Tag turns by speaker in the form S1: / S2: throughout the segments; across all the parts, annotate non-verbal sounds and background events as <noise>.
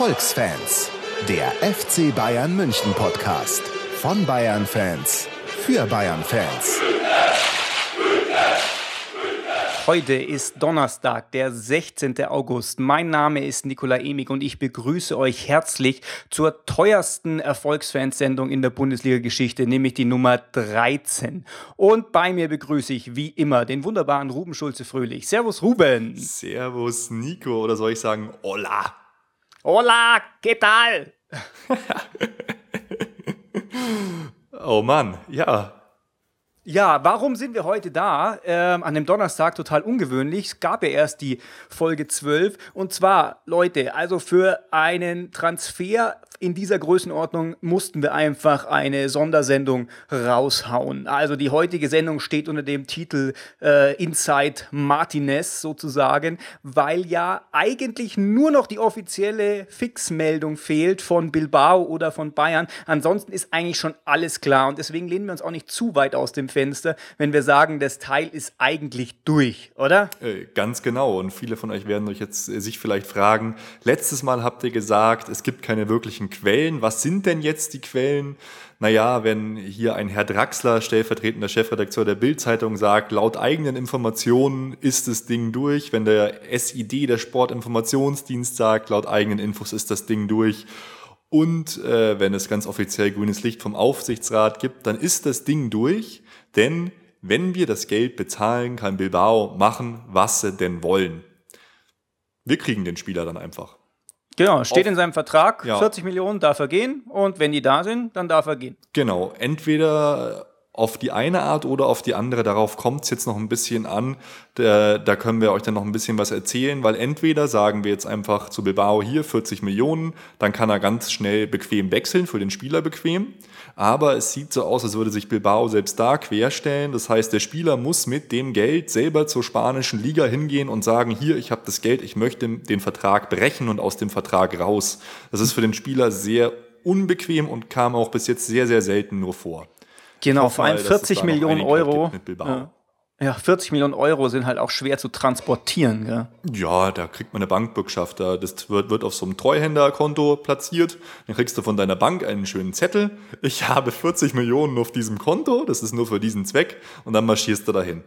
S1: Erfolgsfans, der FC Bayern München Podcast von Bayern Fans für Bayern Fans.
S2: Heute ist Donnerstag, der 16. August. Mein Name ist Nikola Emig und ich begrüße euch herzlich zur teuersten Erfolgsfansendung in der Bundesliga-Geschichte, nämlich die Nummer 13. Und bei mir begrüße ich wie immer den wunderbaren Ruben Schulze-Fröhlich. Servus Ruben.
S3: Servus Nico oder soll ich sagen Hola?
S2: Hola, ¿qué tal? <laughs>
S3: oh Mann, ja,
S2: ja, warum sind wir heute da? Ähm, an dem Donnerstag total ungewöhnlich. Es gab ja erst die Folge 12. Und zwar, Leute, also für einen Transfer in dieser Größenordnung mussten wir einfach eine Sondersendung raushauen. Also die heutige Sendung steht unter dem Titel äh, Inside Martinez sozusagen, weil ja eigentlich nur noch die offizielle Fixmeldung fehlt von Bilbao oder von Bayern. Ansonsten ist eigentlich schon alles klar und deswegen lehnen wir uns auch nicht zu weit aus dem Fenster, wenn wir sagen, das Teil ist eigentlich durch, oder?
S3: Äh, ganz genau. Und viele von euch werden euch jetzt äh, sich vielleicht fragen, letztes Mal habt ihr gesagt, es gibt keine wirklichen Quellen. Was sind denn jetzt die Quellen? Naja, wenn hier ein Herr Draxler, stellvertretender Chefredakteur der Bild-Zeitung, sagt, laut eigenen Informationen ist das Ding durch. Wenn der SID, der Sportinformationsdienst, sagt, laut eigenen Infos ist das Ding durch. Und äh, wenn es ganz offiziell grünes Licht vom Aufsichtsrat gibt, dann ist das Ding durch. Denn wenn wir das Geld bezahlen, kann Bilbao machen, was sie denn wollen. Wir kriegen den Spieler dann einfach.
S2: Genau, steht in seinem Vertrag, ja. 40 Millionen darf er gehen und wenn die da sind, dann darf er gehen.
S3: Genau, entweder auf die eine Art oder auf die andere. Darauf kommt es jetzt noch ein bisschen an. Da, da, können wir euch dann noch ein bisschen was erzählen, weil entweder sagen wir jetzt einfach zu Bilbao hier 40 Millionen, dann kann er ganz schnell bequem wechseln, für den Spieler bequem. Aber es sieht so aus, als würde sich Bilbao selbst da querstellen. Das heißt, der Spieler muss mit dem Geld selber zur spanischen Liga hingehen und sagen, hier, ich habe das Geld, ich möchte den Vertrag brechen und aus dem Vertrag raus. Das ist für den Spieler sehr unbequem und kam auch bis jetzt sehr, sehr selten nur vor.
S2: Genau, vor allem 40 Millionen Euro. Ja. Ja. 40 Millionen Euro sind halt auch schwer zu transportieren. Gell?
S3: Ja, da kriegt man eine Bankbürgschaft. Das wird, wird auf so einem Treuhänderkonto platziert. Dann kriegst du von deiner Bank einen schönen Zettel. Ich <laughs> habe 40 Millionen auf diesem Konto. Das ist nur für diesen Zweck. Und dann marschierst du dahin.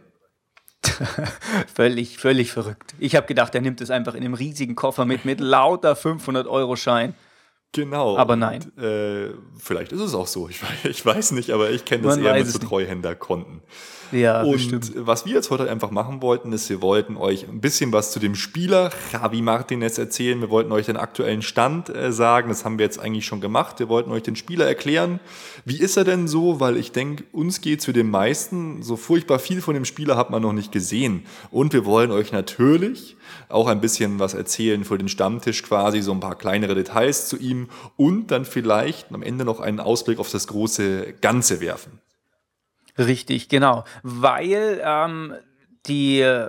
S3: <laughs>
S2: völlig, völlig verrückt. Ich habe gedacht, er nimmt es einfach in einem riesigen Koffer mit, mit lauter 500-Euro-Schein.
S3: Genau.
S2: Aber nein.
S3: Und, äh, vielleicht ist es auch so. Ich, ich <laughs> weiß nicht, aber ich kenne das eher mit so Treuhänderkonten.
S2: Ja,
S3: und
S2: bestimmt.
S3: was wir jetzt heute einfach machen wollten, ist, wir wollten euch ein bisschen was zu dem Spieler Javi Martinez erzählen. Wir wollten euch den aktuellen Stand äh, sagen. Das haben wir jetzt eigentlich schon gemacht. Wir wollten euch den Spieler erklären. Wie ist er denn so? Weil ich denke, uns geht zu den meisten so furchtbar viel von dem Spieler hat man noch nicht gesehen. Und wir wollen euch natürlich auch ein bisschen was erzählen für den Stammtisch quasi, so ein paar kleinere Details zu ihm und dann vielleicht am Ende noch einen Ausblick auf das große Ganze werfen.
S2: Richtig, genau. Weil ähm, die äh,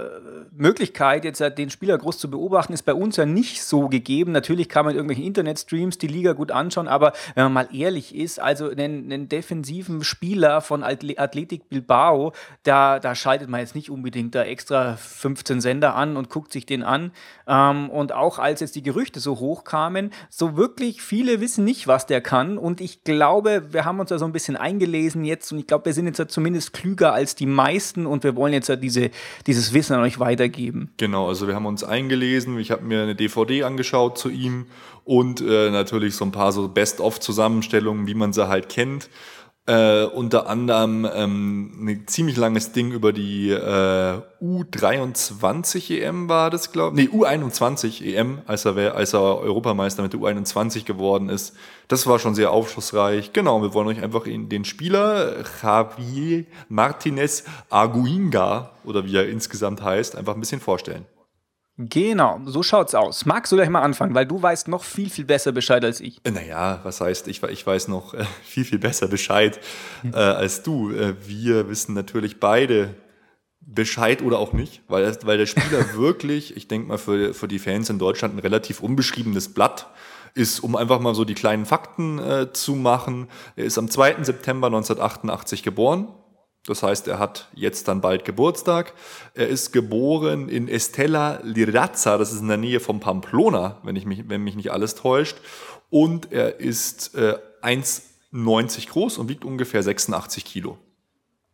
S2: Möglichkeit, jetzt den Spieler groß zu beobachten, ist bei uns ja nicht so gegeben. Natürlich kann man in irgendwelchen Internetstreams die Liga gut anschauen, aber wenn man mal ehrlich ist, also einen, einen defensiven Spieler von Athletic Bilbao, da, da schaltet man jetzt nicht unbedingt da extra 15 Sender an und guckt sich den an. Ähm, und auch als jetzt die Gerüchte so hoch kamen, so wirklich viele wissen nicht, was der kann. Und ich glaube, wir haben uns da so ein bisschen eingelesen jetzt und ich glaube, wir sind jetzt zumindest klüger als die meisten und wir wollen jetzt diese dieses Wissen an euch weitergeben.
S3: Genau, also wir haben uns eingelesen, ich habe mir eine DVD angeschaut zu ihm und äh, natürlich so ein paar so Best-of-Zusammenstellungen, wie man sie halt kennt. Äh, unter anderem ähm, ein ziemlich langes Ding über die äh, U23 EM war das, glaube ich. Nee, U21 EM, als er, als er Europameister mit der U21 geworden ist. Das war schon sehr aufschlussreich. Genau, wir wollen euch einfach den Spieler Javier Martinez Aguinga, oder wie er insgesamt heißt, einfach ein bisschen vorstellen.
S2: Genau, so schaut's aus. Magst du gleich mal anfangen, weil du weißt noch viel, viel besser Bescheid als ich.
S3: Naja, was heißt, ich, ich weiß noch äh, viel, viel besser Bescheid äh, als du. Äh, wir wissen natürlich beide Bescheid oder auch nicht, weil, weil der Spieler <laughs> wirklich, ich denke mal, für, für die Fans in Deutschland ein relativ unbeschriebenes Blatt ist, um einfach mal so die kleinen Fakten äh, zu machen. Er ist am 2. September 1988 geboren Das heißt, er hat jetzt dann bald Geburtstag. Er ist geboren in Estella Lirazza, das ist in der Nähe von Pamplona, wenn, ich mich, wenn mich nicht alles täuscht. Und er ist äh, 1,90 groß und wiegt ungefähr 86 Kilo.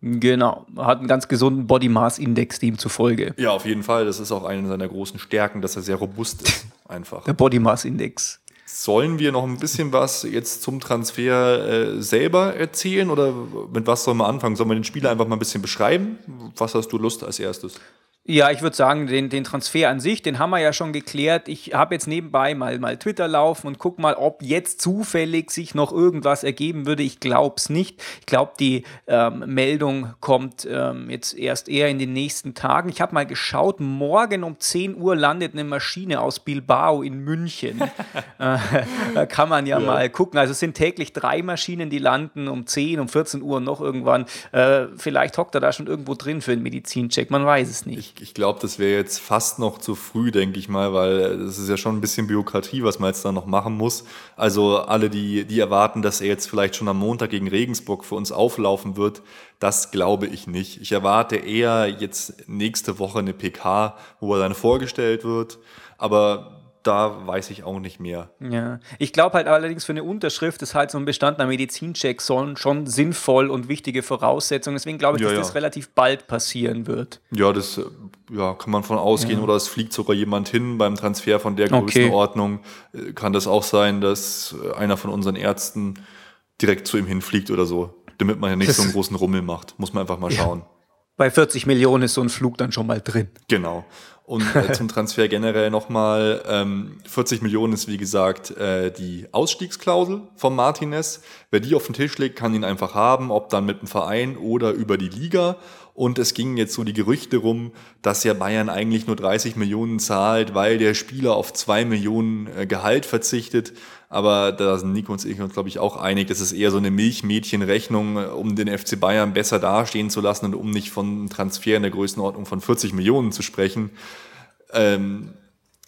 S2: Genau, hat einen ganz gesunden Body Mass Index demzufolge.
S3: Ja, auf jeden Fall. Das ist auch eine seiner großen Stärken, dass er sehr robust ist. <laughs> Einfach.
S2: Der Body Mass Index.
S3: Sollen wir noch ein bisschen was jetzt zum Transfer äh, selber erzählen oder mit was sollen wir anfangen? Sollen wir den Spieler einfach mal ein bisschen beschreiben? Was hast du Lust als erstes?
S2: Ja, ich würde sagen, den, den Transfer an sich, den haben wir ja schon geklärt. Ich habe jetzt nebenbei mal, mal Twitter laufen und guck mal, ob jetzt zufällig sich noch irgendwas ergeben würde. Ich glaube es nicht. Ich glaube, die ähm, Meldung kommt ähm, jetzt erst eher in den nächsten Tagen. Ich habe mal geschaut, morgen um 10 Uhr landet eine Maschine aus Bilbao in München. <laughs> äh, da kann man ja, ja, mal gucken. Also es sind täglich drei Maschinen, die landen um 10, um 14 Uhr und noch irgendwann. Äh, vielleicht hockt er da schon irgendwo drin für einen Medizincheck, man weiß es nicht.
S3: Ich ich, glaube, das wäre jetzt fast noch zu früh, denke ich mal, weil das ist ja schon ein bisschen Bürokratie, was man jetzt da noch machen muss. Also alle, die, die erwarten, dass er jetzt vielleicht schon am Montag gegen Regensburg für uns auflaufen wird, das glaube ich nicht. Ich erwarte eher jetzt nächste Woche eine PK, wo er dann vorgestellt wird. Aber da weiß ich auch nicht mehr.
S2: Ja, ich glaube halt allerdings für eine Unterschrift ist halt so ein Bestand Medizincheck schon, schon sinnvoll und wichtige Voraussetzung. Deswegen glaube ich, ja, dass ja. das relativ bald passieren wird.
S3: Ja, das ja, kann man von ausgehen. Ja. Oder es fliegt sogar jemand hin beim Transfer von der Größenordnung. Okay. Kann das auch sein, dass einer von unseren Ärzten direkt zu ihm hinfliegt oder so. Damit man ja nicht so einen großen Rummel macht. Muss man einfach mal schauen.
S2: Bei 40 Millionen ist so ein Flug dann schon mal drin.
S3: Genau. Und äh, zum Transfer generell nochmal, ähm, 40 Millionen ist wie gesagt äh, die Ausstiegsklausel von Martinez. Wer die auf den Tisch legt, kann ihn einfach haben, ob dann mit dem Verein oder über die Liga. Und es gingen jetzt so die Gerüchte rum, dass ja Bayern eigentlich nur 30 Millionen zahlt, weil der Spieler auf 2 Millionen äh, Gehalt verzichtet. Aber da sind Nico und ich uns, glaube ich, auch einig, das ist eher so eine Milchmädchenrechnung, äh, um den FC Bayern besser dastehen zu lassen und um nicht von Transfer in der Größenordnung von 40 Millionen zu sprechen. Ähm,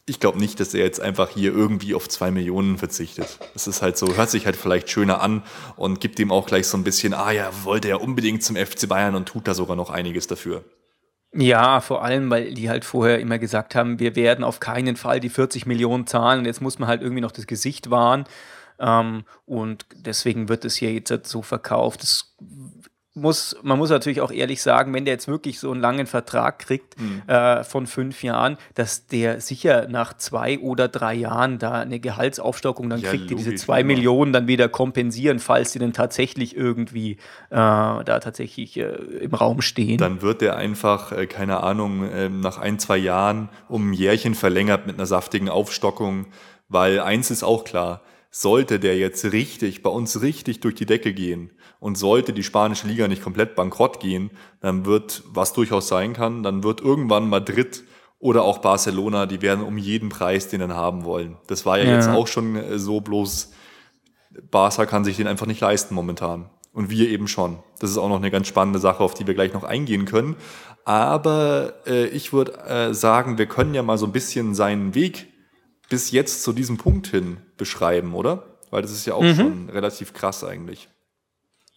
S3: ich glaube nicht, dass er jetzt einfach hier irgendwie auf zwei Millionen verzichtet. Das ist halt so, hört sich halt vielleicht schöner an und gibt ihm auch gleich so ein bisschen, ah ja, wollte er unbedingt zum FC Bayern und tut da sogar noch einiges dafür.
S2: Ja, vor allem, weil die halt vorher immer gesagt haben, wir werden auf keinen Fall die 40 Millionen zahlen und jetzt muss man halt irgendwie noch das Gesicht wahren. Ähm, und deswegen wird es hier jetzt so verkauft. Das muss, man muss natürlich auch ehrlich sagen, wenn der jetzt wirklich so einen langen Vertrag kriegt mhm. äh, von fünf Jahren, dass der sicher nach zwei oder drei Jahren da eine Gehaltsaufstockung dann ja, kriegt, die diese zwei immer. Millionen dann wieder kompensieren, falls sie dann tatsächlich irgendwie äh, da tatsächlich äh, im Raum stehen.
S3: Dann wird der einfach, äh, keine Ahnung, ähm, nach ein, zwei Jahren um ein Jährchen verlängert mit einer saftigen Aufstockung, weil eins ist auch klar, sollte der jetzt richtig, bei uns richtig durch die Decke gehen und sollte die spanische Liga nicht komplett bankrott gehen, dann wird, was durchaus sein kann, dann wird irgendwann Madrid oder auch Barcelona, die werden um jeden Preis den dann haben wollen. Das war ja, ja. jetzt auch schon äh, so, bloß Barca kann sich den einfach nicht leisten momentan. Und wir eben schon. Das ist auch noch eine ganz spannende Sache, auf die wir gleich noch eingehen können. Aber äh, ich würde äh, sagen, wir können ja mal so ein bisschen seinen Weg bis jetzt zu diesem Punkt hin beschreiben, oder? Weil das ist ja auch mhm. schon relativ krass eigentlich.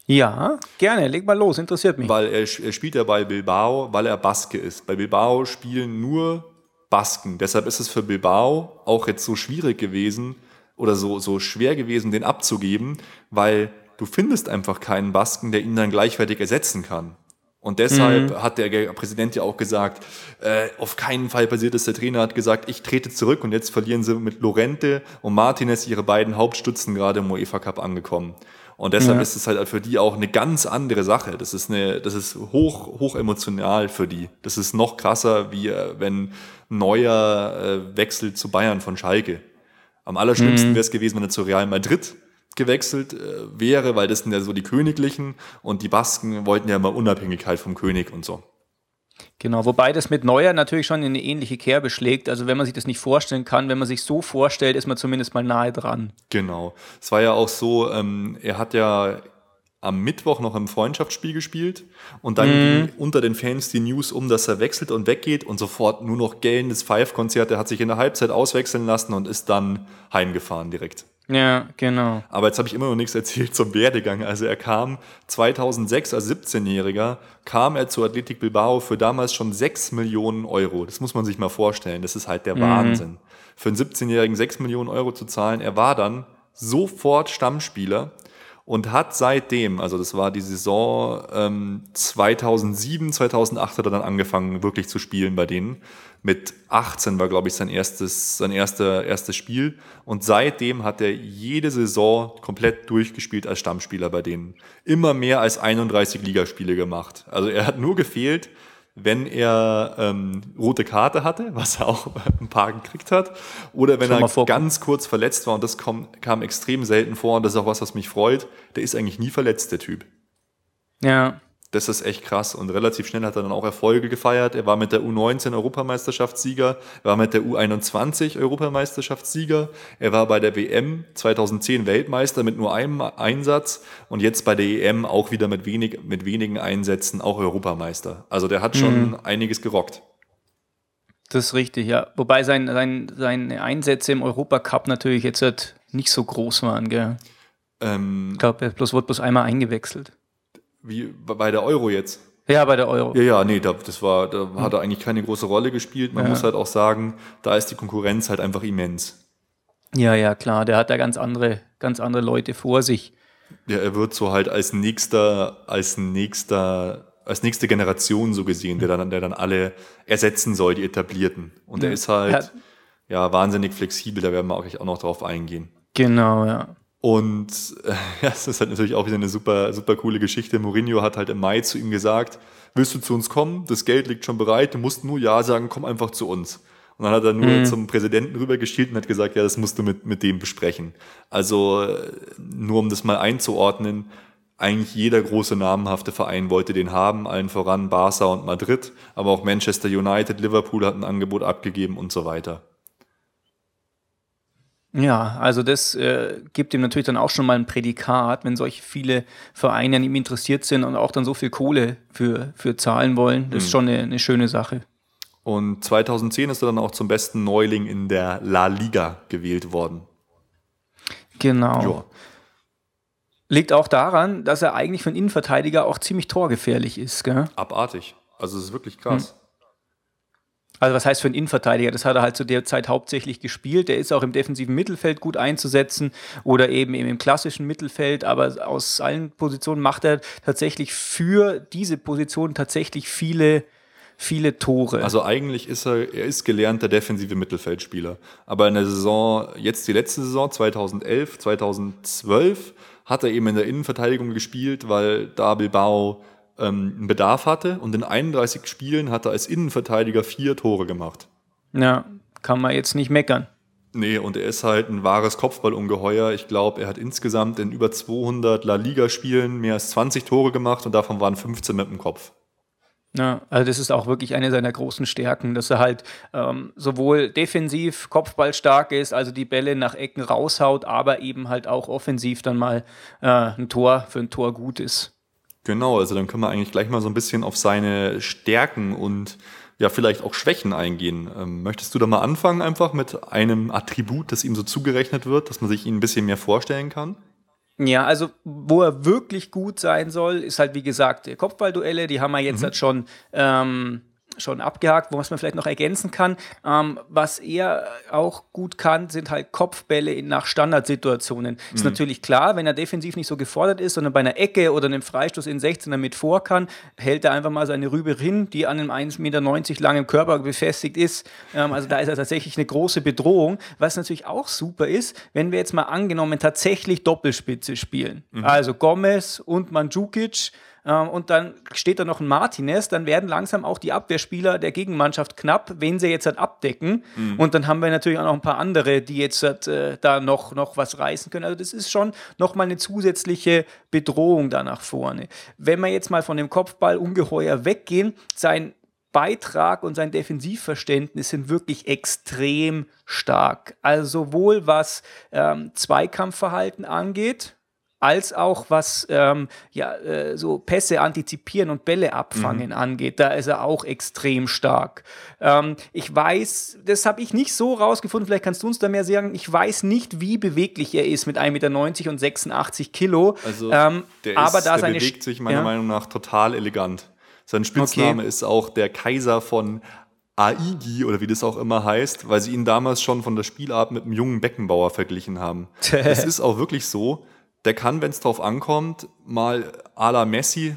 S2: Ja, gerne, leg mal los, interessiert mich.
S3: Weil er, er spielt ja bei Bilbao, weil er Baske ist. Bei Bilbao spielen nur Basken. Deshalb ist es für Bilbao auch jetzt so schwierig gewesen oder so, so schwer gewesen, den abzugeben, weil du findest einfach keinen Basken, der ihn dann gleichwertig ersetzen kann. Und deshalb mhm. hat der Präsident ja auch gesagt, äh, auf keinen Fall passiert es. Der Trainer hat gesagt, ich trete zurück und jetzt verlieren sie mit Lorente und Martinez ihre beiden Hauptstützen gerade im UEFA Cup angekommen. Und deshalb ja. ist es halt für die auch eine ganz andere Sache. Das ist eine, das ist hoch, hoch emotional für die. Das ist noch krasser, wie äh, wenn Neuer äh, wechselt zu Bayern von Schalke. Am allerschlimmsten mhm. wäre es gewesen, wenn er zu Real Madrid gewechselt äh, wäre, weil das sind ja so die Königlichen und die Basken wollten ja immer Unabhängigkeit vom König und so.
S2: Genau, wobei das mit Neuer natürlich schon in eine ähnliche Kerbe schlägt. Also wenn man sich das nicht vorstellen kann, wenn man sich so vorstellt, ist man zumindest mal nahe dran.
S3: Genau. Es war ja auch so, ähm, er hat ja am Mittwoch noch im Freundschaftsspiel gespielt und dann mm. ging unter den Fans die News um, dass er wechselt und weggeht und sofort nur noch gellendes Five-Konzert. Er hat sich in der Halbzeit auswechseln lassen und ist dann heimgefahren direkt.
S2: Ja, genau.
S3: Aber jetzt habe ich immer noch nichts erzählt zum Werdegang. Also er kam 2006 als 17-Jähriger, kam er zu Athletic Bilbao für damals schon 6 Millionen Euro. Das muss man sich mal vorstellen. Das ist halt der mhm. Wahnsinn. Für einen 17-Jährigen 6 Millionen Euro zu zahlen. Er war dann sofort Stammspieler und hat seitdem, also das war die Saison ähm, 2007, 2008 hat er dann angefangen wirklich zu spielen bei denen. Mit 18 war, glaube ich, sein erstes, sein erster, erstes Spiel. Und seitdem hat er jede Saison komplett durchgespielt als Stammspieler bei denen. Immer mehr als 31 Ligaspiele gemacht. Also er hat nur gefehlt, wenn er ähm, rote Karte hatte, was er auch <laughs> ein paar gekriegt hat, oder wenn er ganz kurz verletzt war, und das kam, kam extrem selten vor, und das ist auch was, was mich freut, der ist eigentlich nie verletzt, der Typ.
S2: Ja.
S3: Das ist echt krass und relativ schnell hat er dann auch Erfolge gefeiert. Er war mit der U19 Europameisterschaftssieger, er war mit der U21 Europameisterschaftssieger, er war bei der WM 2010 Weltmeister mit nur einem Einsatz und jetzt bei der EM auch wieder mit, wenig, mit wenigen Einsätzen auch Europameister. Also der hat schon mhm. einiges gerockt.
S2: Das ist richtig, ja. Wobei sein, sein, seine Einsätze im Europacup natürlich jetzt halt nicht so groß waren, gell? Ähm, ich glaube, er bloß, wurde bloß einmal eingewechselt.
S3: Wie bei der Euro jetzt?
S2: Ja, bei der Euro.
S3: Ja, ja, nee, da, das war, da hat er eigentlich keine große Rolle gespielt. Man ja. muss halt auch sagen, da ist die Konkurrenz halt einfach immens.
S2: Ja, ja, klar, der hat da ganz andere, ganz andere Leute vor sich.
S3: Ja, er wird so halt als nächster, als nächster, als nächste Generation so gesehen, der dann, der dann alle ersetzen soll, die etablierten. Und ja. er ist halt, ja, wahnsinnig flexibel, da werden wir auch noch drauf eingehen.
S2: Genau, ja.
S3: Und äh, <laughs> ja, das ist halt natürlich auch wieder eine super, super coole Geschichte. Mourinho hat halt im Mai zu ihm gesagt, willst du zu uns kommen? Das Geld liegt schon bereit, du musst nur Ja sagen, komm einfach zu uns. Und dann hat er nur mhm. zum Präsidenten rübergeschielt und hat gesagt, ja, das musst du mit, mit dem besprechen. Also äh, nur um das mal einzuordnen, eigentlich jeder große namenhafte Verein wollte den haben, allen voran Barca und Madrid, aber auch Manchester United, Liverpool hat ein Angebot abgegeben und so weiter.
S2: Ja, also das äh, gibt ihm natürlich dann auch schon mal ein Prädikat, wenn solche viele Vereine an ihm interessiert sind und auch dann so viel Kohle für, für zahlen wollen. Das mhm. ist schon eine, eine, schöne Sache.
S3: Und 2010 ist er dann auch zum besten Neuling in der La Liga gewählt worden.
S2: Genau. Ja. Liegt auch daran, dass er eigentlich für einen Innenverteidiger auch ziemlich torgefährlich ist. Gell?
S3: Abartig. Also es ist wirklich krass. Mhm.
S2: Also was heißt für einen Innenverteidiger? Das hat er halt zu der Zeit hauptsächlich gespielt. Der ist auch im defensiven Mittelfeld gut einzusetzen oder eben im klassischen Mittelfeld. Aber aus allen Positionen macht er tatsächlich für diese Position tatsächlich viele viele Tore.
S3: Also eigentlich ist er, er ist gelernter defensive Mittelfeldspieler. Aber in der Saison, jetzt die letzte Saison, 2011, 2012, hat er eben in der Innenverteidigung gespielt, weil da Bilbao ähm, einen Bedarf hatte und in 31 Spielen hat er als Innenverteidiger vier Tore gemacht.
S2: Ja, kann man jetzt nicht meckern.
S3: Nee, und er ist halt ein wahres Kopfballungeheuer. Ich glaube, er hat insgesamt in über 200 La Liga-Spielen mehr als 20 Tore gemacht und davon waren 15 mit dem Kopf.
S2: Ja, also das ist auch wirklich eine seiner großen Stärken, dass er halt ähm, sowohl defensiv Kopfball stark ist, also die Bälle nach Ecken raushaut, aber eben halt auch offensiv dann mal äh, ein Tor für ein Tor gut ist.
S3: Genau, also dann können wir eigentlich gleich mal so ein bisschen auf seine Stärken und ja, vielleicht auch Schwächen eingehen. Ähm, möchtest du da mal anfangen, einfach mit einem Attribut, das ihm so zugerechnet wird, dass man sich ihn ein bisschen mehr vorstellen kann?
S2: Ja, also wo er wirklich gut sein soll, ist halt wie gesagt Kopfballduelle. Die haben wir jetzt mhm. halt schon ähm, schon abgehakt, was man vielleicht noch ergänzen kann. Ähm, was er auch gut kann, sind halt Kopfbälle nach Standardsituationen. Mhm. Ist natürlich klar, wenn er defensiv nicht so gefordert ist, sondern bei einer Ecke oder einem Freistoß in 16er mit vor kann, hält er einfach mal seine Rübe hin, die an einem 1,90 Meter langen Körper befestigt ist. Ähm, also da ist er tatsächlich eine große Bedrohung. Was natürlich auch super ist, wenn wir jetzt mal angenommen tatsächlich Doppelspitze spielen. Mhm. Also Gomez und Mandzukic und dann steht da noch ein Martinez, dann werden langsam auch die Abwehrspieler der Gegenmannschaft knapp, wen sie jetzt halt abdecken. Mhm. Und dann haben wir natürlich auch noch ein paar andere, die jetzt halt, äh, da noch, noch was reißen können. Also das ist schon nochmal eine zusätzliche Bedrohung da nach vorne. Wenn wir jetzt mal von dem Kopfball ungeheuer weggehen, sein Beitrag und sein Defensivverständnis sind wirklich extrem stark. Also sowohl was ähm, Zweikampfverhalten angeht, als auch was ähm, ja, äh, so Pässe antizipieren und Bälle abfangen mhm. angeht. Da ist er auch extrem stark. Ähm, ich weiß, das habe ich nicht so rausgefunden, vielleicht kannst du uns da mehr sagen, ich weiß nicht, wie beweglich er ist mit 1,90 Meter und 86 Kilo.
S3: Also ähm, der, aber ist, da der bewegt sich meiner ja? Meinung nach total elegant. Sein Spitzname okay. ist auch der Kaiser von Aigi oder wie das auch immer heißt, weil sie ihn damals schon von der Spielart mit einem jungen Beckenbauer verglichen haben. <laughs> es ist auch wirklich so, der kann, wenn es drauf ankommt, mal à la Messi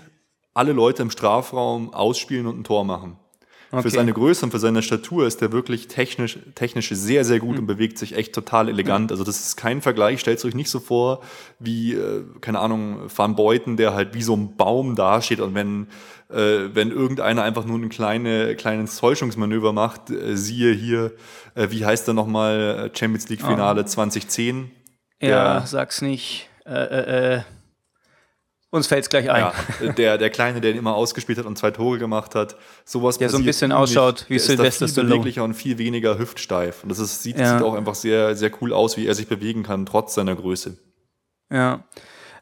S3: alle Leute im Strafraum ausspielen und ein Tor machen. Okay. Für seine Größe und für seine Statur ist der wirklich technisch, technisch sehr, sehr gut mhm. und bewegt sich echt total elegant. Also das ist kein Vergleich, stellt euch nicht so vor wie, äh, keine Ahnung, Van Beuten, der halt wie so ein Baum dasteht und wenn, äh, wenn irgendeiner einfach nur ein kleine, kleines Täuschungsmanöver macht, äh, siehe hier, äh, wie heißt er nochmal, Champions League Finale oh. 2010.
S2: Ja, sag's nicht. Äh, äh, äh, uns fällt es gleich ein.
S3: Ja, der, der Kleine, der ihn immer ausgespielt hat und zwei Tore gemacht hat, sowas
S2: Der so ein bisschen ausschaut wie Sylvester
S3: Stallone. viel beweglicher und viel weniger hüftsteif. Und das ist, sieht, ja. sieht auch einfach sehr, sehr cool aus, wie er sich bewegen kann, trotz seiner Größe.
S2: Ja.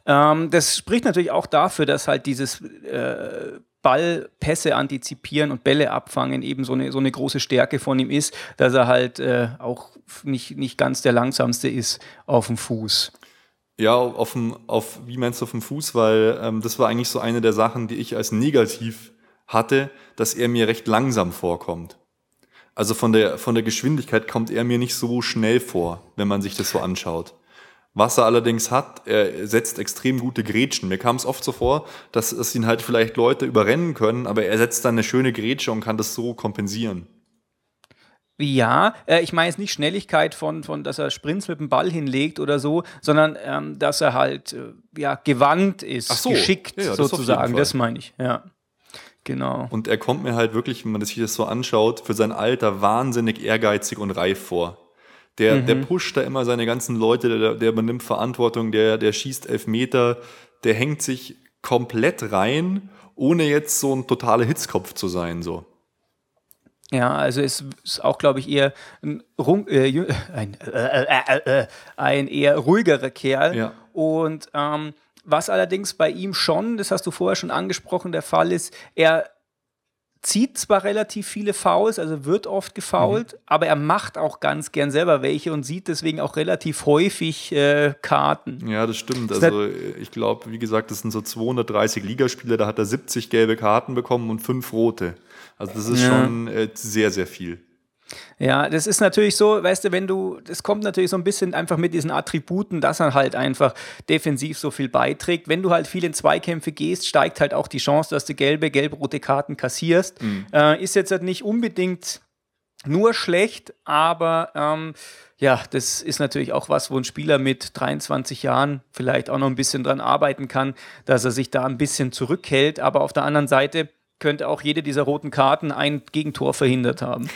S2: Ähm, das spricht natürlich auch dafür, dass halt dieses äh, Ballpässe antizipieren und Bälle abfangen eben so eine, so eine große Stärke von ihm ist, dass er halt äh, auch nicht, nicht ganz der langsamste ist auf dem Fuß.
S3: Ja, auf dem, auf, wie meinst du auf dem Fuß? Weil ähm, das war eigentlich so eine der Sachen, die ich als negativ hatte, dass er mir recht langsam vorkommt. Also von der, von der Geschwindigkeit kommt er mir nicht so schnell vor, wenn man sich das so anschaut. Was er allerdings hat, er setzt extrem gute Grätschen. Mir kam es oft so vor, dass es ihn halt vielleicht Leute überrennen können, aber er setzt dann eine schöne Grätsche und kann das so kompensieren.
S2: Ja, äh, ich meine jetzt nicht Schnelligkeit von, von, dass er Sprints mit dem Ball hinlegt oder so, sondern ähm, dass er halt äh, ja gewandt ist, so. geschickt ja, sozusagen. Das, das meine ich, ja. Genau.
S3: Und er kommt mir halt wirklich, wenn man sich das so anschaut, für sein Alter wahnsinnig ehrgeizig und reif vor. Der, mhm. der pusht da immer seine ganzen Leute, der, der übernimmt Verantwortung, der, der schießt Elfmeter, der hängt sich komplett rein, ohne jetzt so ein totaler Hitzkopf zu sein, so.
S2: Ja, also es ist auch, glaube ich, eher ein, äh, <laughs> ein, äh, äh, äh, ein, eher ruhigerer Kerl. Ja. Und ähm, was allerdings bei ihm schon, das hast du vorher schon angesprochen, der Fall ist, er zieht zwar relativ viele Fouls, also wird oft gefoult, mhm. aber er macht auch ganz gern selber welche und sieht deswegen auch relativ häufig äh, Karten.
S3: Ja, das stimmt. Also ich glaube, wie gesagt, das sind so 230 Ligaspiele, da hat er 70 gelbe Karten bekommen und fünf rote. Also das ist ja. schon äh, sehr, sehr viel.
S2: Ja, das ist natürlich so, weißt du, wenn du, das kommt natürlich so ein bisschen einfach mit diesen Attributen, dass er halt einfach defensiv so viel beiträgt. Wenn du halt viel in Zweikämpfe gehst, steigt halt auch die Chance, dass du gelbe, gelb-rote Karten kassierst. Mhm. Äh, ist jetzt halt nicht unbedingt nur schlecht, aber ähm, ja, das ist natürlich auch was, wo ein Spieler mit 23 Jahren vielleicht auch noch ein bisschen dran arbeiten kann, dass er sich da ein bisschen zurückhält. Aber auf der anderen Seite, könnte auch jede dieser roten Karten ein Gegentor verhindert haben.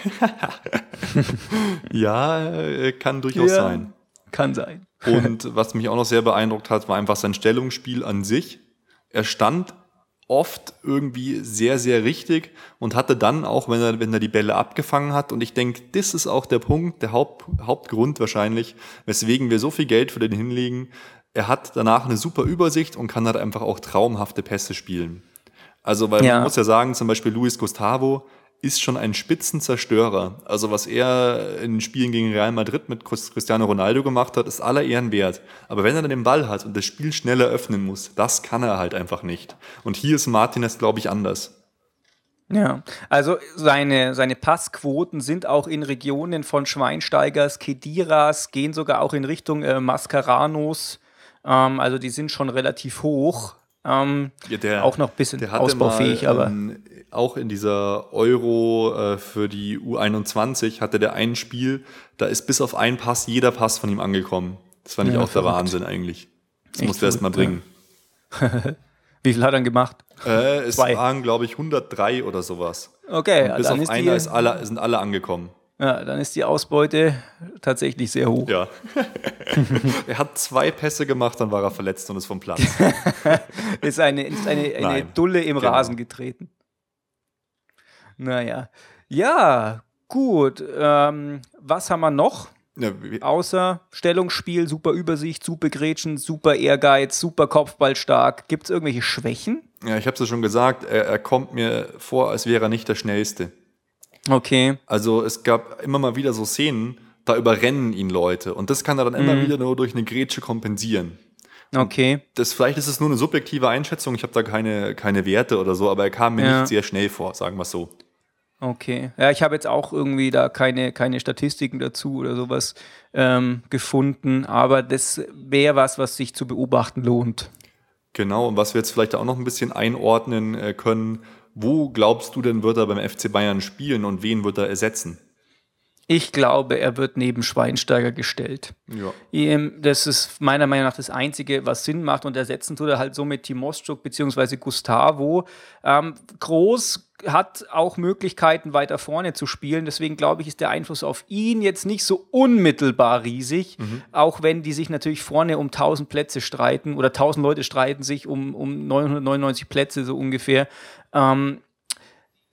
S2: <laughs>
S3: ja, äh, kann durchaus ja, sein.
S2: Kann sein.
S3: Und was mich auch noch sehr beeindruckt hat, war einfach sein Stellungsspiel an sich. Er stand oft irgendwie sehr, sehr richtig und hatte dann auch, wenn er, wenn er die Bälle abgefangen hat, und ich denke, das ist auch der Punkt, der Haupt, Hauptgrund wahrscheinlich, weswegen wir so viel Geld für den hinlegen. Er hat danach eine super Übersicht und kann halt einfach auch traumhafte Pässe spielen. Also, weil ja. man muss ja sagen, zum Beispiel Luis Gustavo ist schon ein Spitzenzerstörer. Also was er in Spielen gegen Real Madrid mit Cristiano Ronaldo gemacht hat, ist aller Ehren wert. Aber wenn er dann den Ball hat und das Spiel schneller öffnen muss, das kann er halt einfach nicht. Und hier ist Martinez, glaube ich, anders.
S2: Ja, also seine, seine Passquoten sind auch in Regionen von Schweinsteigers, Kediras, gehen sogar auch in Richtung äh, Mascaranos. Ähm, also die sind schon relativ hoch. Ähm, ja, der, auch noch ein bisschen ausbaufähig, mal, aber. Ähm,
S3: auch in dieser Euro äh, für die U21 hatte der ein Spiel, da ist bis auf einen Pass jeder Pass von ihm angekommen. Das fand ja, ich auch verrückt. der Wahnsinn eigentlich. Das musste er erst mal bringen. <laughs>
S2: Wie viel hat er dann gemacht?
S3: Äh, es Zwei. waren, glaube ich, 103 oder sowas.
S2: Okay,
S3: Und bis auf einer ist alle, sind alle angekommen.
S2: Ja, dann ist die Ausbeute tatsächlich sehr hoch.
S3: Ja. <laughs> er hat zwei Pässe gemacht, dann war er verletzt und ist vom Platz. <laughs>
S2: ist eine, ist eine, eine Dulle im genau. Rasen getreten. Naja. Ja, gut. Ähm, was haben wir noch? Ja, Außer Stellungsspiel, super Übersicht, super Grätschen, super Ehrgeiz, super Kopfballstark. Gibt es irgendwelche Schwächen?
S3: Ja, ich habe es ja schon gesagt, er, er kommt mir vor, als wäre er nicht der Schnellste.
S2: Okay.
S3: Also es gab immer mal wieder so Szenen, da überrennen ihn Leute. Und das kann er dann immer mhm. wieder nur durch eine Grätsche kompensieren.
S2: Okay.
S3: Das, vielleicht ist es nur eine subjektive Einschätzung, ich habe da keine, keine Werte oder so, aber er kam mir ja. nicht sehr schnell vor, sagen wir es so.
S2: Okay. Ja, ich habe jetzt auch irgendwie da keine, keine Statistiken dazu oder sowas ähm, gefunden, aber das wäre was, was sich zu beobachten lohnt.
S3: Genau, und was wir jetzt vielleicht auch noch ein bisschen einordnen äh, können, wo glaubst du denn, wird er beim FC Bayern spielen und wen wird er ersetzen?
S2: Ich glaube, er wird neben Schweinsteiger gestellt. Ja. Das ist meiner Meinung nach das Einzige, was Sinn macht und ersetzen tut er halt so mit Timoschuk bzw. Gustavo. Ähm, Groß hat auch Möglichkeiten, weiter vorne zu spielen. Deswegen glaube ich, ist der Einfluss auf ihn jetzt nicht so unmittelbar riesig, mhm. auch wenn die sich natürlich vorne um 1000 Plätze streiten oder 1000 Leute streiten sich um, um 999 Plätze so ungefähr. Ähm,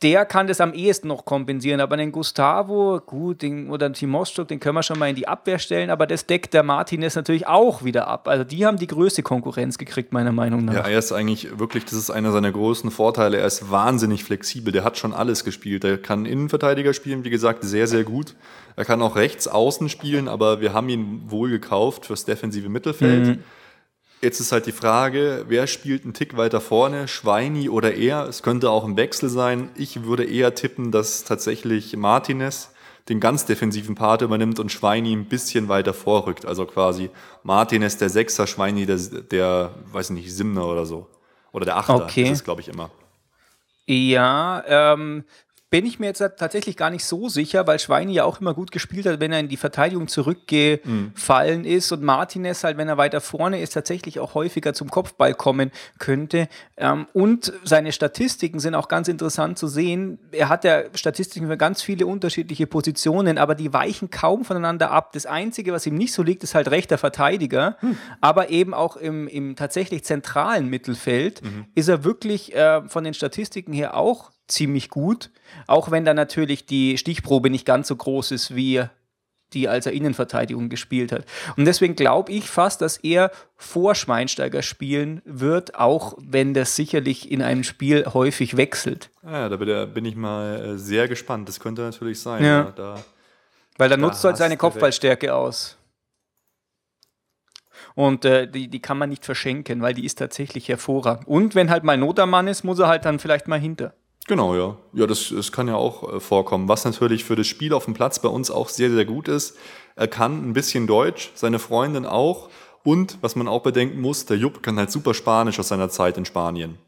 S2: der kann das am ehesten noch kompensieren. Aber den Gustavo, gut, den, oder den Timoschuk, den können wir schon mal in die Abwehr stellen, aber das deckt der Martinez natürlich auch wieder ab. Also die haben die größte Konkurrenz gekriegt, meiner Meinung nach.
S3: Ja, er ist eigentlich wirklich, das ist einer seiner großen Vorteile. Er ist wahnsinnig flexibel. Der hat schon alles gespielt. Er kann Innenverteidiger spielen, wie gesagt, sehr, sehr gut. Er kann auch rechts außen spielen, aber wir haben ihn wohl gekauft fürs defensive Mittelfeld. Mhm. Jetzt ist halt die Frage, wer spielt einen Tick weiter vorne, Schweini oder er? Es könnte auch ein Wechsel sein. Ich würde eher tippen, dass tatsächlich Martinez den ganz defensiven Part übernimmt und Schweini ein bisschen weiter vorrückt. Also quasi Martinez der Sechser, Schweini der, der weiß nicht, Simner oder so. Oder der Achter, okay. ist glaube ich immer.
S2: Ja, ähm, bin ich mir jetzt tatsächlich gar nicht so sicher, weil Schweini ja auch immer gut gespielt hat, wenn er in die Verteidigung zurückgefallen mhm. ist und Martinez halt, wenn er weiter vorne ist, tatsächlich auch häufiger zum Kopfball kommen könnte. Ähm, und seine Statistiken sind auch ganz interessant zu sehen. Er hat ja Statistiken für ganz viele unterschiedliche Positionen, aber die weichen kaum voneinander ab. Das Einzige, was ihm nicht so liegt, ist halt rechter Verteidiger, mhm. aber eben auch im, im tatsächlich zentralen Mittelfeld mhm. ist er wirklich äh, von den Statistiken her auch ziemlich gut, auch wenn da natürlich die Stichprobe nicht ganz so groß ist wie die, als er Innenverteidigung gespielt hat. Und deswegen glaube ich fast, dass er vor Schweinsteiger spielen wird, auch wenn das sicherlich in einem Spiel häufig wechselt.
S3: Ja, da bin ich mal äh, sehr gespannt. Das könnte natürlich sein. Ja. Ja,
S2: da, Weil da, da nutzt halt seine Kopfballstärke aus. Und äh, die, die kann man nicht verschenken, weil die ist tatsächlich hervorragend. Und wenn halt mal Not am Mann ist, muss er halt dann vielleicht mal hinter.
S3: Genau, ja. Ja, das, das kann ja auch äh, vorkommen. Was natürlich für das Spiel auf dem Platz bei uns auch sehr, sehr gut ist. Er kann ein bisschen Deutsch, seine Freundin auch. Und was man auch bedenken muss, der Jupp kann halt super Spanisch aus seiner Zeit in Spanien.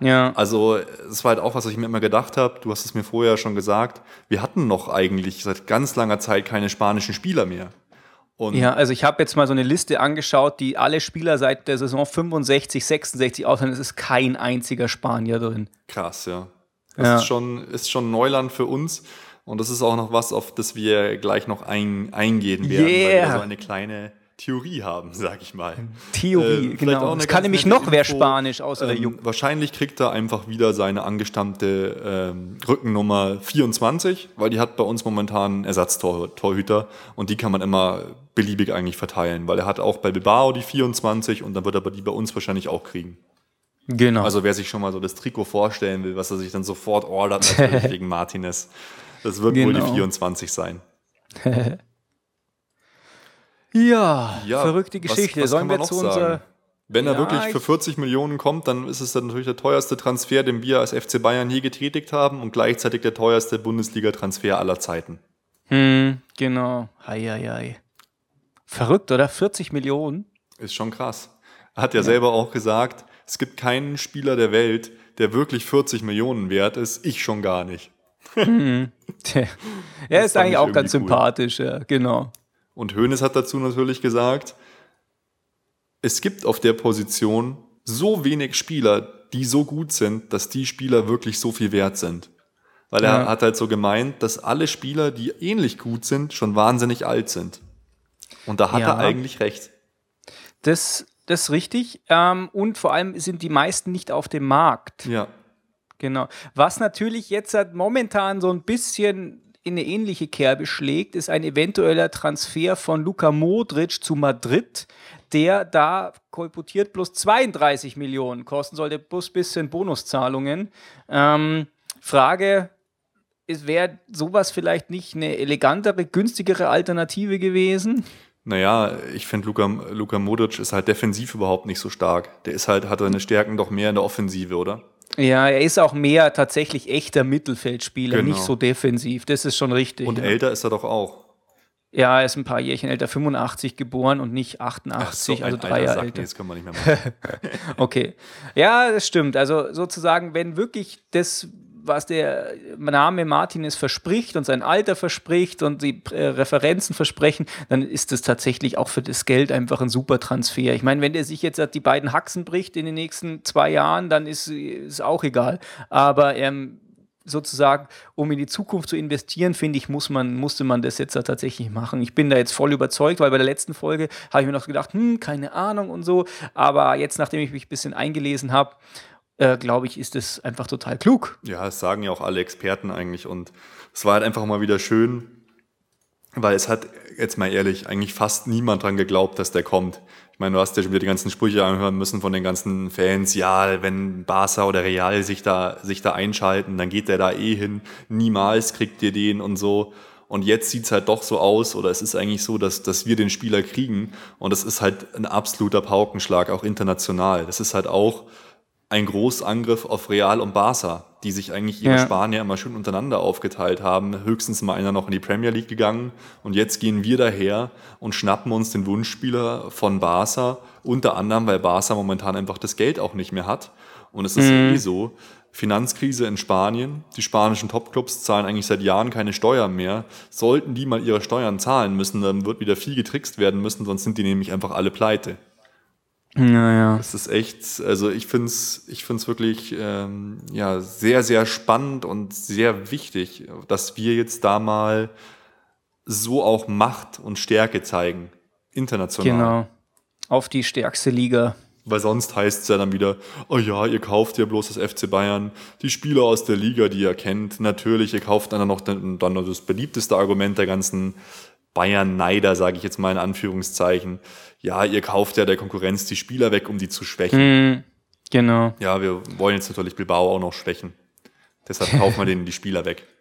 S3: Ja. Also, es war halt auch was, was ich mir immer gedacht habe. Du hast es mir vorher schon gesagt. Wir hatten noch eigentlich seit ganz langer Zeit keine spanischen Spieler mehr.
S2: Und ja, also ich habe jetzt mal so eine Liste angeschaut, die alle Spieler seit der Saison 65, 66 aushalten. Es ist kein einziger Spanier drin.
S3: Krass, ja. Das ja. ist, schon, ist schon Neuland für uns. Und das ist auch noch was, auf das wir gleich noch ein, eingehen werden, yeah. weil wir so eine kleine Theorie haben, sag ich mal.
S2: Theorie, äh, genau. Es kann nämlich noch wer Spanisch außer ähm, der Jupp.
S3: Wahrscheinlich kriegt er einfach wieder seine angestammte ähm, Rückennummer 24, weil die hat bei uns momentan einen Ersatztorhüter und die kann man immer beliebig eigentlich verteilen, weil er hat auch bei Bilbao die 24 und dann wird er die bei uns wahrscheinlich auch kriegen. Genau. Also wer sich schon mal so das Trikot vorstellen will, was er sich dann sofort ordert, natürlich <laughs> wegen Martinez. Das wird genau. wohl die 24 sein. <laughs>
S2: ja, ja, verrückte Geschichte. Was, was Sollen wir, zu unserer.
S3: Wenn er ja, wirklich für 40 Millionen kommt, dann ist es dann natürlich der teuerste Transfer, den wir als FC Bayern je getätigt haben und gleichzeitig der teuerste Bundesliga-Transfer aller Zeiten.
S2: Hm, genau. Hei. Verrückt, oder? 40 Millionen?
S3: Ist schon krass. Er hat ja, ja. selber auch gesagt, es gibt keinen Spieler der Welt, der wirklich 40 Millionen wert ist. Ich schon gar nicht. <laughs>
S2: Mhm. er ist eigentlich auch ganz cool. sympathisch, ja, genau.
S3: Und Hoeneß hat dazu natürlich gesagt, es gibt auf der Position so wenig Spieler, die so gut sind, dass die Spieler wirklich so viel wert sind. Weil er ja. hat halt so gemeint, dass alle Spieler, die ähnlich gut sind, schon wahnsinnig alt sind. Und da hat ja. er eigentlich recht.
S2: Das das ist richtig. Ähm, und vor allem sind die meisten nicht auf dem Markt.
S3: Ja.
S2: Genau. Was natürlich jetzt halt momentan so ein bisschen in eine ähnliche Kerbe schlägt, ist ein eventueller Transfer von Luka Modric zu Madrid, der da kolportiert plus 32 Millionen kosten sollte, plus bisschen Bonuszahlungen. Ähm, Frage, wäre sowas vielleicht nicht eine elegantere, günstigere Alternative gewesen?
S3: Naja, ich finde, Luka, Luka Modric ist halt defensiv überhaupt nicht so stark. Der ist halt, hat seine Stärken doch mehr in der Offensive, oder?
S2: Ja, er ist auch mehr tatsächlich echter Mittelfeldspieler, genau. nicht so defensiv. Das ist schon richtig.
S3: Und
S2: ja.
S3: älter ist er doch auch.
S2: Ja, er ist ein paar Jährchen älter, 85 geboren und nicht 88, so, also drei Jahre älter.
S3: Das kann man nicht mehr <laughs> machen.
S2: okay. Ja, das stimmt. Also sozusagen, wenn wirklich das was der Name Martinez verspricht und sein Alter verspricht und die äh, Referenzen versprechen, dann ist das tatsächlich auch für das Geld einfach ein super Transfer. Ich meine, wenn der sich jetzt die beiden Haxen bricht in den nächsten zwei Jahren, dann ist es auch egal. Aber ähm, sozusagen, um in die Zukunft zu investieren, finde ich, muss man, musste man das jetzt da tatsächlich machen. Ich bin da jetzt voll überzeugt, weil bei der letzten Folge habe ich mir noch gedacht, hm, keine Ahnung und so. Aber jetzt, nachdem ich mich ein bisschen eingelesen habe, äh, glaube ich, ist es einfach total klug.
S3: Ja, das sagen ja auch alle Experten eigentlich. Und es war halt einfach mal wieder schön, weil es hat, jetzt mal ehrlich, eigentlich fast niemand dran geglaubt, dass der kommt. Ich meine, du hast ja schon wieder die ganzen Sprüche anhören müssen von den ganzen Fans. Ja, wenn Barca oder Real sich da, sich da einschalten, dann geht der da eh hin. Niemals kriegt ihr den und so. Und jetzt sieht's halt doch so aus, oder es ist eigentlich so, dass, dass wir den Spieler kriegen. Und das ist halt ein absoluter Paukenschlag, auch international. Das ist halt auch, ein Großangriff auf Real und Barca, die sich eigentlich ihre ja. Spanier immer schön untereinander aufgeteilt haben. Höchstens mal einer noch in die Premier League gegangen. Und jetzt gehen wir daher und schnappen uns den Wunschspieler von Barca, unter anderem, weil Barca momentan einfach das Geld auch nicht mehr hat. Und es ist mhm. eh so, Finanzkrise in Spanien, die spanischen Topclubs zahlen eigentlich seit Jahren keine Steuern mehr. Sollten die mal ihre Steuern zahlen müssen, dann wird wieder viel getrickst werden müssen, sonst sind die nämlich einfach alle pleite.
S2: Naja.
S3: Das ist echt, also ich finde es ich find's wirklich ähm, ja, sehr, sehr spannend und sehr wichtig, dass wir jetzt da mal so auch Macht und Stärke zeigen. International. Genau.
S2: Auf die stärkste Liga.
S3: Weil sonst heißt es ja dann wieder, oh ja, ihr kauft ja bloß das FC Bayern, die Spieler aus der Liga, die ihr kennt. Natürlich, ihr kauft dann noch dann, dann das beliebteste Argument der ganzen Bayern-Neider, sage ich jetzt mal in Anführungszeichen. Ja, ihr kauft ja der Konkurrenz die Spieler weg, um die zu schwächen.
S2: Mm, genau.
S3: Ja, wir wollen jetzt natürlich Bilbao auch noch schwächen. Deshalb kaufen wir denen die Spieler weg. <laughs>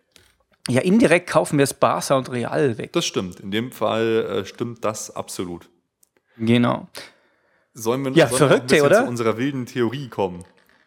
S2: Ja, indirekt kaufen wir es Barca und Real weg.
S3: Das stimmt. In dem Fall äh, stimmt das absolut.
S2: Genau.
S3: Sollen wir,
S2: ja, sollen verrückte,
S3: wir
S2: oder?
S3: zu unserer wilden Theorie kommen?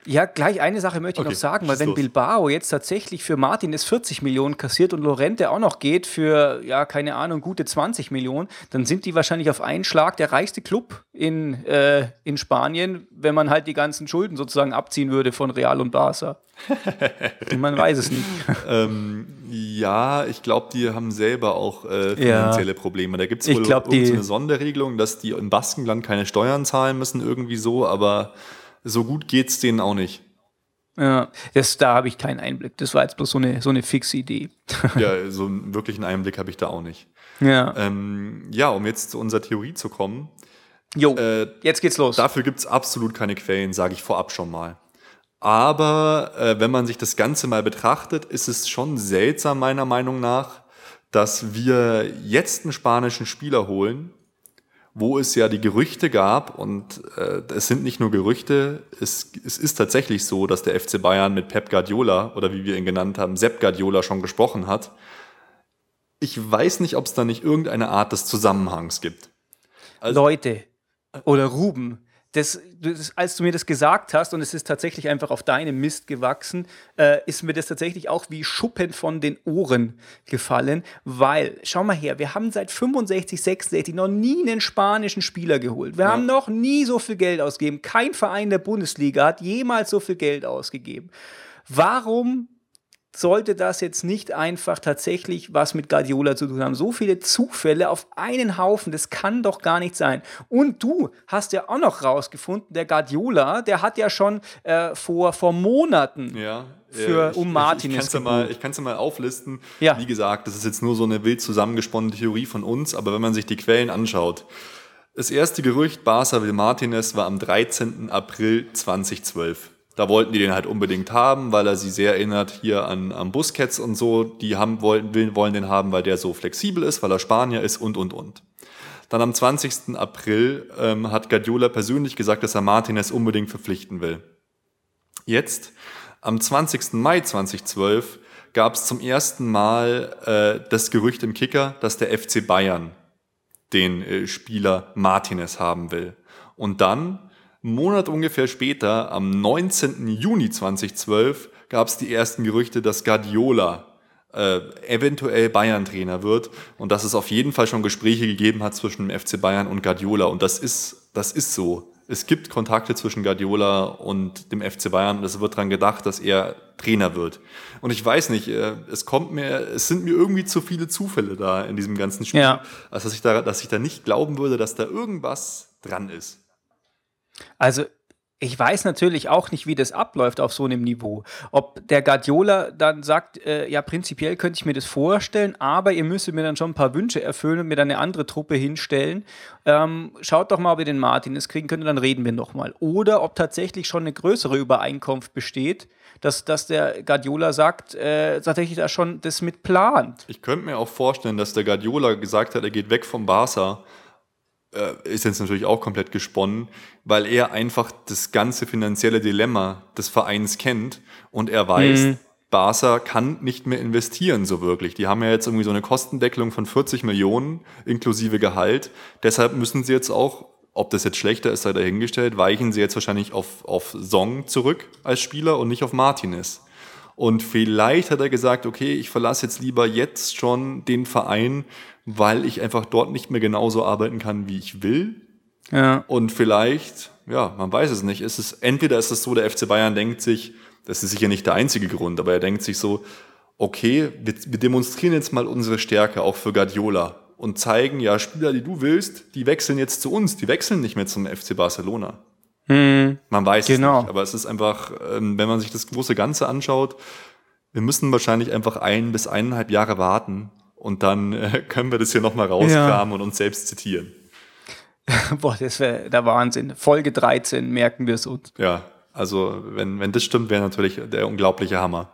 S2: Ja, gleich eine Sache möchte ich okay, noch sagen, weil wenn los. Bilbao jetzt tatsächlich für Martin ist 40 Millionen kassiert und Lorente auch noch geht für, ja, keine Ahnung, gute 20 Millionen, dann sind die wahrscheinlich auf einen Schlag der reichste Club in, äh, in Spanien, wenn man halt die ganzen Schulden sozusagen abziehen würde von Real und Barca. <laughs> man weiß es nicht.
S3: ähm, ja, ich glaube, die haben selber auch äh, finanzielle ja. Probleme. Da gibt es wohl
S2: glaub,
S3: eine Sonderregelung, dass die im Baskenland keine Steuern zahlen müssen, irgendwie so, aber so gut geht es denen auch nicht.
S2: Ja, das, da habe ich keinen Einblick. Das war jetzt bloß so eine, so eine fixe Idee.
S3: ja, <laughs> so einen wirklichen Einblick habe ich da auch nicht.
S2: Ja.
S3: Ähm, ja, um jetzt zu unserer Theorie zu kommen.
S2: Jo, äh, jetzt geht's los.
S3: Dafür gibt es absolut keine Quellen, sage ich vorab schon mal. Aber äh, wenn man sich das Ganze mal betrachtet, ist es schon seltsam, meiner Meinung nach, dass wir jetzt einen spanischen Spieler holen, wo es ja die Gerüchte gab, und äh, es sind nicht nur Gerüchte, es, es ist tatsächlich so, dass der FC Bayern mit Pep Guardiola oder wie wir ihn genannt haben, Sepp Guardiola schon gesprochen hat. Ich weiß nicht, ob es da nicht irgendeine Art des Zusammenhangs gibt.
S2: Also, Leute oder Ruben, das, das, als du mir das gesagt hast und es ist tatsächlich einfach auf deinem Mist gewachsen, äh, ist mir das tatsächlich auch wie Schuppen von den Ohren gefallen, weil, schau mal her, wir haben seit 65, 66 noch nie einen spanischen Spieler geholt. Wir ja. haben noch nie so viel Geld ausgegeben. Kein Verein der Bundesliga hat jemals so viel Geld ausgegeben. Warum sollte das jetzt nicht einfach tatsächlich was mit Guardiola zu tun haben. So viele Zufälle auf einen Haufen, das kann doch gar nicht sein. Und du hast ja auch noch rausgefunden, der Guardiola, der hat ja schon äh, vor, vor Monaten
S3: ja,
S2: für, ich, um Martinez
S3: Ich, ich kann es ja mal auflisten. Ja. Wie gesagt, das ist jetzt nur so eine wild zusammengesponnene Theorie von uns, aber wenn man sich die Quellen anschaut, das erste Gerücht, Barca will Martinez, war am 13. April 2012. Da wollten die den halt unbedingt haben, weil er sie sehr erinnert hier an, an Busquets und so. Die haben, wollen, wollen den haben, weil der so flexibel ist, weil er Spanier ist und, und, und. Dann am 20. April ähm, hat Guardiola persönlich gesagt, dass er Martinez unbedingt verpflichten will. Jetzt, am 20. Mai 2012, gab es zum ersten Mal äh, das Gerücht im Kicker, dass der FC Bayern den äh, Spieler Martinez haben will. Und dann, einen Monat ungefähr später, am 19. Juni 2012, gab es die ersten Gerüchte, dass Guardiola äh, eventuell Bayern-Trainer wird und dass es auf jeden Fall schon Gespräche gegeben hat zwischen dem FC Bayern und Guardiola. Und das ist, das ist so. Es gibt Kontakte zwischen Guardiola und dem FC Bayern und es wird daran gedacht, dass er Trainer wird. Und ich weiß nicht, äh, es kommt mir, es sind mir irgendwie zu viele Zufälle da in diesem ganzen Spiel, ja. als dass ich da, dass ich da nicht glauben würde, dass da irgendwas dran ist.
S2: Also ich weiß natürlich auch nicht, wie das abläuft auf so einem Niveau. Ob der Guardiola dann sagt, äh, ja, prinzipiell könnte ich mir das vorstellen, aber ihr müsstet mir dann schon ein paar Wünsche erfüllen und mir dann eine andere Truppe hinstellen. Ähm, schaut doch mal, ob ihr den Martinez kriegen könnt, dann reden wir nochmal. Oder ob tatsächlich schon eine größere Übereinkunft besteht, dass, dass der Guardiola sagt, äh, tatsächlich da schon das mit plant.
S3: Ich könnte mir auch vorstellen, dass der Guardiola gesagt hat, er geht weg vom Barca ist jetzt natürlich auch komplett gesponnen, weil er einfach das ganze finanzielle Dilemma des Vereins kennt und er weiß, mhm. Barca kann nicht mehr investieren so wirklich. Die haben ja jetzt irgendwie so eine Kostendeckelung von 40 Millionen inklusive Gehalt. Deshalb müssen sie jetzt auch, ob das jetzt schlechter ist, sei dahingestellt, weichen sie jetzt wahrscheinlich auf, auf Song zurück als Spieler und nicht auf Martinez. Und vielleicht hat er gesagt, okay, ich verlasse jetzt lieber jetzt schon den Verein, weil ich einfach dort nicht mehr genauso arbeiten kann, wie ich will. Ja. Und vielleicht, ja, man weiß es nicht. Ist es, entweder ist es so, der FC Bayern denkt sich, das ist sicher nicht der einzige Grund, aber er denkt sich so, okay, wir, wir demonstrieren jetzt mal unsere Stärke auch für Guardiola und zeigen, ja, Spieler, die du willst, die wechseln jetzt zu uns, die wechseln nicht mehr zum FC Barcelona. Hm, man weiß genau. es nicht, aber es ist einfach, ähm, wenn man sich das große Ganze anschaut, wir müssen wahrscheinlich einfach ein bis eineinhalb Jahre warten, und dann äh, können wir das hier nochmal rauskramen ja. und uns selbst zitieren. <laughs>
S2: Boah, das wäre der Wahnsinn. Folge 13 merken wir es uns.
S3: Ja, also wenn, wenn das stimmt, wäre natürlich der unglaubliche Hammer.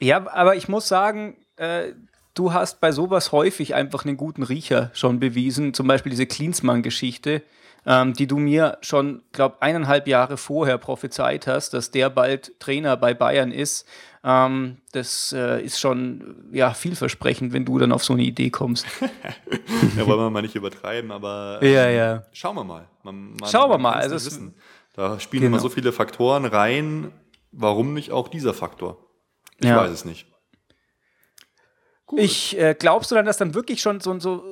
S2: Ja, aber ich muss sagen, äh, du hast bei sowas häufig einfach einen guten Riecher schon bewiesen. Zum Beispiel diese Klinsmann-Geschichte, ähm, die du mir schon, glaube eineinhalb Jahre vorher prophezeit hast, dass der bald Trainer bei Bayern ist. Ähm, das äh, ist schon ja, vielversprechend, wenn du dann auf so eine Idee kommst. <laughs>
S3: ja, wollen wir mal nicht übertreiben, aber
S2: ähm, ja, ja.
S3: schauen wir mal.
S2: Man, man, schauen wir mal. Also
S3: wissen. Da spielen genau. immer so viele Faktoren rein. Warum nicht auch dieser Faktor? Ich ja. weiß es nicht.
S2: Gut. Ich äh, glaubst du dann, dass dann wirklich schon so, so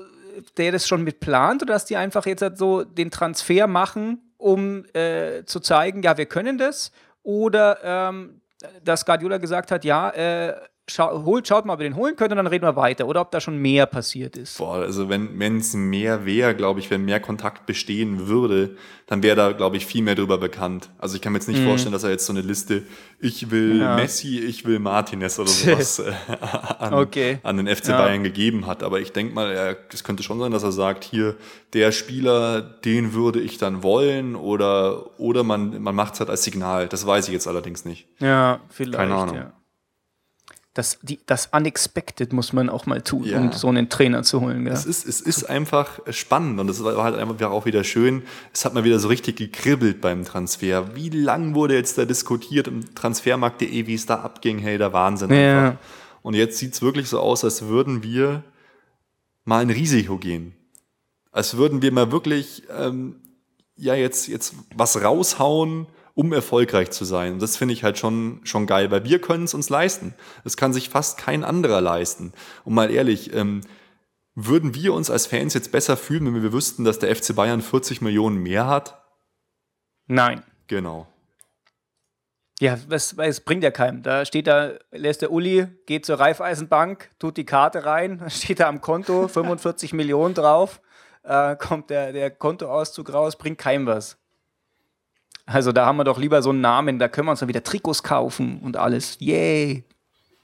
S2: der das schon mit plant oder dass die einfach jetzt halt so den Transfer machen, um äh, zu zeigen, ja, wir können das? Oder ähm, dass Guardiola gesagt hat, ja, äh, schau, holt, schaut mal, ob ihr den holen könnt und dann reden wir weiter. Oder ob da schon mehr passiert ist.
S3: Boah, also wenn es mehr wäre, glaube ich, wenn mehr Kontakt bestehen würde, dann wäre da, glaube ich, viel mehr drüber bekannt. Also ich kann mir jetzt nicht mhm. vorstellen, dass er jetzt so eine Liste, ich will ja. Messi, ich will Martinez oder sowas äh, <laughs> an, okay. an, den FC ja. Bayern gegeben hat. Aber ich denke mal, es könnte schon sein, dass er sagt, hier, der Spieler, den würde ich dann wollen oder, oder man, man macht es halt als Signal. Das weiß ich jetzt allerdings nicht.
S2: Ja, vielleicht. Keine Ahnung. Ja das, die, das Unexpected muss man auch mal tun, ja. um so einen Trainer zu holen.
S3: Ja. Es, ist, es ist einfach spannend und es war halt einfach auch wieder schön. Es hat mal wieder so richtig gekribbelt beim Transfer. Wie lang wurde jetzt da diskutiert im Transfermarkt.de, wie es da abging? Hey, der Wahnsinn ja. einfach. Und jetzt sieht es wirklich so aus, als würden wir mal ein Risiko gehen. Als würden wir mal wirklich ähm, ja jetzt, jetzt was raushauen, um erfolgreich zu sein. Und das finde ich halt schon, schon geil, weil wir können es uns leisten. Das kann sich fast kein anderer leisten. Und mal ehrlich, ähm, würden wir uns als Fans jetzt besser fühlen, wenn wir wüssten, dass der FC Bayern 40 Millionen mehr hat?
S2: Nein.
S3: Genau.
S2: Ja, es, es bringt ja keinem. Da steht da, lässt der Uli, geht zur Raiffeisenbank, tut die Karte rein, <laughs> steht da am Konto 45 Millionen drauf, äh, kommt der, der Kontoauszug raus, bringt keinem was. Also da haben wir doch lieber so einen Namen, da können wir uns dann wieder Trikots kaufen und alles. Yay!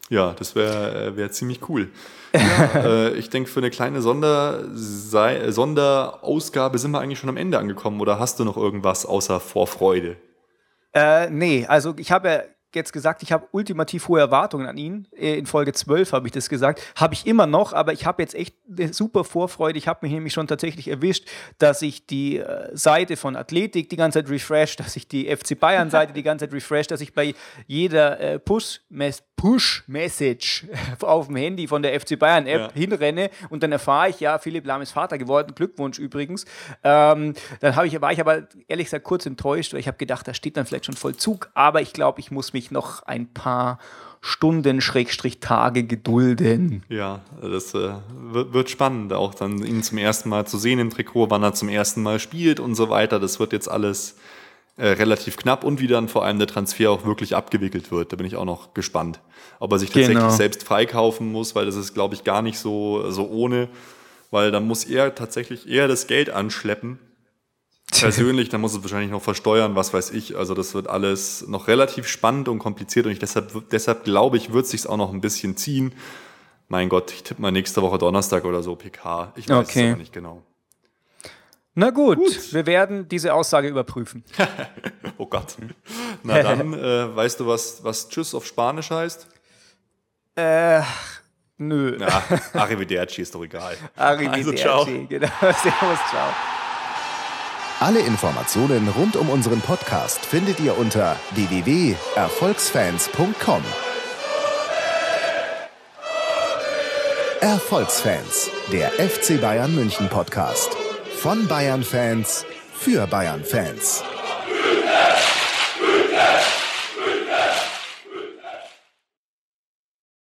S3: Ja, das wäre äh, wär ziemlich cool. Ja, äh, ich denke, für eine kleine Sonder Sonderausgabe sind wir eigentlich schon am Ende angekommen. Oder hast du noch irgendwas außer Vorfreude?
S2: Äh, nee, also ich habe ja jetzt gesagt, ich habe ultimativ hohe Erwartungen an ihn. Äh, in Folge 12 habe ich das gesagt. Habe ich immer noch, aber ich habe jetzt echt super Vorfreude. Ich habe mich nämlich schon tatsächlich erwischt, dass ich die äh, Seite von Athletik die ganze Zeit refresh, dass ich die FC Bayern Seite die ganze Zeit refresh, dass ich bei jeder äh, Push-Message <laughs> auf dem Handy von der FC Bayern App ja. hinrenne und dann erfahre ich, ja, Philipp Lahm ist Vater geworden. Glückwunsch übrigens. Ähm, dann ich, war ich aber ehrlich gesagt kurz enttäuscht, weil ich habe gedacht, da steht dann vielleicht schon Vollzug, aber ich glaube, ich muss mich mich noch ein paar Stunden, Schrägstrich Tage gedulden.
S3: Ja, das äh, wird, spannend, auch dann ihn zum ersten Mal zu sehen im Trikot, wann er zum ersten Mal spielt und so weiter. Das wird jetzt alles äh, relativ knapp und wie dann vor allem der Transfer auch wirklich abgewickelt wird. Da bin ich auch noch gespannt. Ob er sich tatsächlich genau. selbst freikaufen muss, weil das ist, glaube ich, gar nicht so, so ohne, weil dann muss er tatsächlich eher das Geld anschleppen <laughs> persönlich, dann muss es wahrscheinlich noch versteuern, was weiß ich. Also das wird alles noch relativ spannend und kompliziert und ich deshalb, deshalb glaube ich, wird es sich auch noch ein bisschen ziehen. Mein Gott, ich tippe mal nächste Woche Donnerstag oder so PK. Ich weiß okay. es aber nicht genau.
S2: Na gut, gut, wir werden diese Aussage überprüfen. <laughs>
S3: oh Gott. Na dann, <laughs> äh, weißt du, was, was Tschüss auf Spanisch heißt?
S2: Äh, nö.
S3: Na, Arrivederci ist doch egal.
S2: Arrivederci, also, ciao. genau. Servus, ciao.
S1: Alle Informationen rund um unseren Podcast findet ihr unter www.erfolgsfans.com. Erfolgsfans, der FC Bayern München Podcast. Von Bayern Fans für Bayern Fans.